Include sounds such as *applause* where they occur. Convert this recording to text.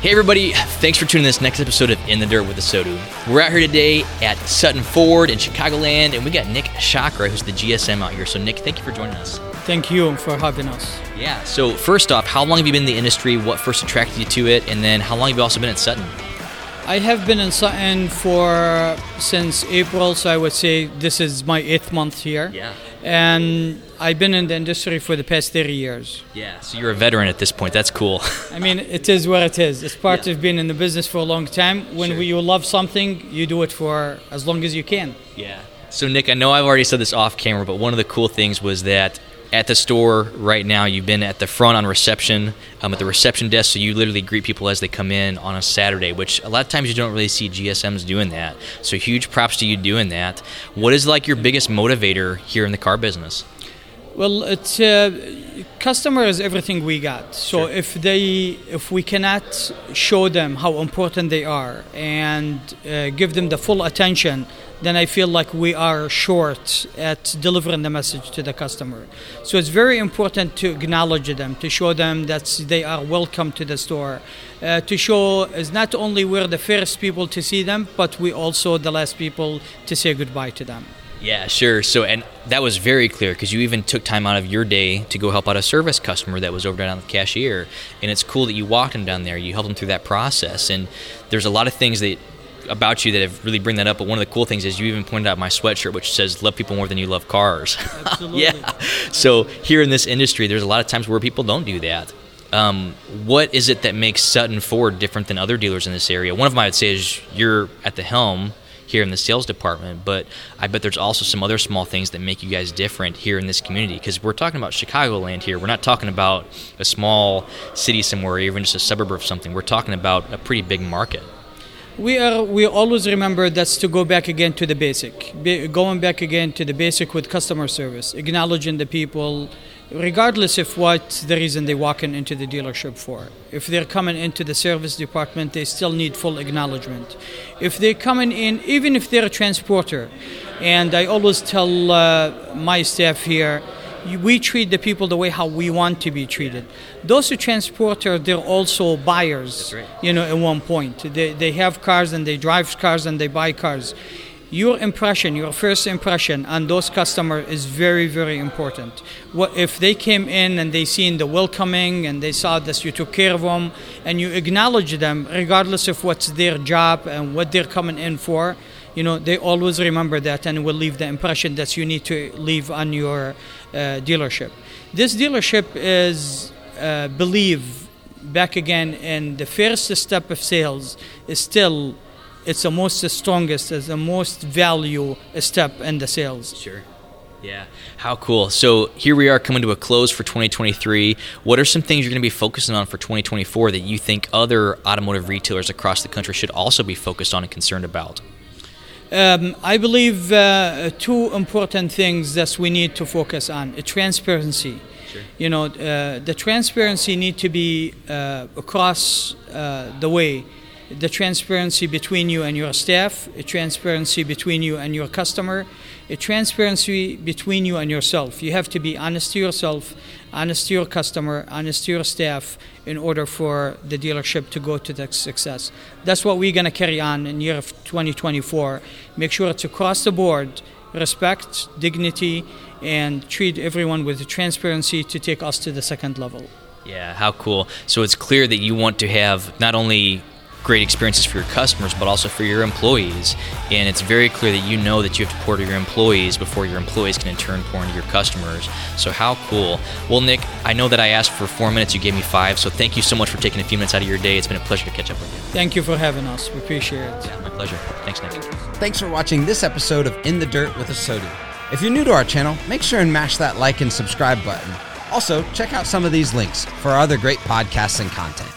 Hey everybody, thanks for tuning in this next episode of In the Dirt with ASOTU. We're out here today at Sutton Ford in Chicagoland, and we got Nick Shaqra, who's the GSM out here. So Nick, thank you for joining us. Thank you for having us. Yeah, so first off, how long have you been in the industry? What first attracted you to it? And then how long have you also been at Sutton? I have been in Sutton for since April, so I would say this is my eighth month here. Yeah. And I've been in the industry for the past 30 years. Yeah, so you're a veteran at this point. That's cool. I mean, it is what it is. It's part Yeah. of being in the business for a long time. When Sure. you love something, you do it for as long as you can. Yeah. So Nick, I know I've already said this off camera, but one of the cool things was that at the store right now, you've been at the front on reception, um, at the reception desk, so you literally greet people as they come in on a Saturday, which a lot of times you don't really see GSMs doing that. So huge props to you doing that. What is like your biggest motivator here in the car business? Well, it's uh, customer is everything we got. So Sure. if they, if we cannot show them how important they are and uh, give them the full attention, then I feel like we are short at delivering the message to the customer. So it's very important to acknowledge them, to show them that they are welcome to the store, uh, to show is not only we're the first people to see them, but we also the last people to say goodbye to them. Yeah, sure. So, and that was very clear because you even took time out of your day to go help out a service customer that was over down at the cashier. And it's cool that you walked them down there, you helped them through that process. And there's a lot of things that about you that have really bring that up. But one of the cool things is you even pointed out my sweatshirt, which says "Love people more than you love cars." *laughs* Absolutely. yeah. So here in this industry, there's a lot of times where people don't do that. Um, what is it that makes Sutton Ford different than other dealers in this area? One of them I would say is you're at the helm here in the sales department, but I bet there's also some other small things that make you guys different here in this community because we're talking about Chicagoland here. We're not talking about a small city somewhere or even just a suburb of something. We're talking about a pretty big market. We are. We always remember that's to go back again to the basic, Be, going back again to the basic with customer service, acknowledging the people, regardless of what the reason they walking into the dealership for. If they're coming into the service department, they still need full acknowledgement. If they're coming in, even if they're a transporter, and I always tell uh, my staff here, we treat the people the way how we want to be treated. Those who transporter, they're also buyers. right. You know, at one point, they they have cars and they drive cars and they buy cars. Your impression, your first impression on those customers is very, very important. What if they came in and they seen the welcoming and they saw that you took care of them and you acknowledge them, regardless of what's their job and what they're coming in for, you know they always remember that and will leave the impression that you need to leave on your uh, dealership this dealership is uh, believe back again in the first step of sales is still it's the most strongest is the most value step in the sales Sure. Yeah. How cool. So here we are coming to a close for 2023. What are some things you're going to be focusing on for 2024 that you think other automotive retailers across the country should also be focused on and concerned about? Um, I believe uh, two important things that we need to focus on: uh, transparency. Sure. You know, uh, the transparency need to be uh, across uh, the way. The transparency between you and your staff, a transparency between you and your customer, a transparency between you and yourself. You have to be honest to yourself, honest to your customer, honest to your staff in order for the dealership to go to the success. That's what we're going to carry on in year of 2024. Make sure it's across the board, respect, dignity, and treat everyone with transparency to take us to the second level. Yeah, how cool. So it's clear that you want to have not only great experiences for your customers, but also for your employees. And it's very clear that you know that you have to pour to your employees before your employees can in turn pour into your customers. So how cool. Well, Nick, I know that I asked for four minutes, you gave me five. So thank you so much for taking a few minutes out of your day. It's been a pleasure to catch up with you. Thank you for having us. We appreciate it. Yeah, my pleasure. Thanks, Nick. Thanks for watching this episode of In the Dirt with ASOTU. If you're new to our channel, make sure and mash that like and subscribe button. Also, check out some of these links for our other great podcasts and content.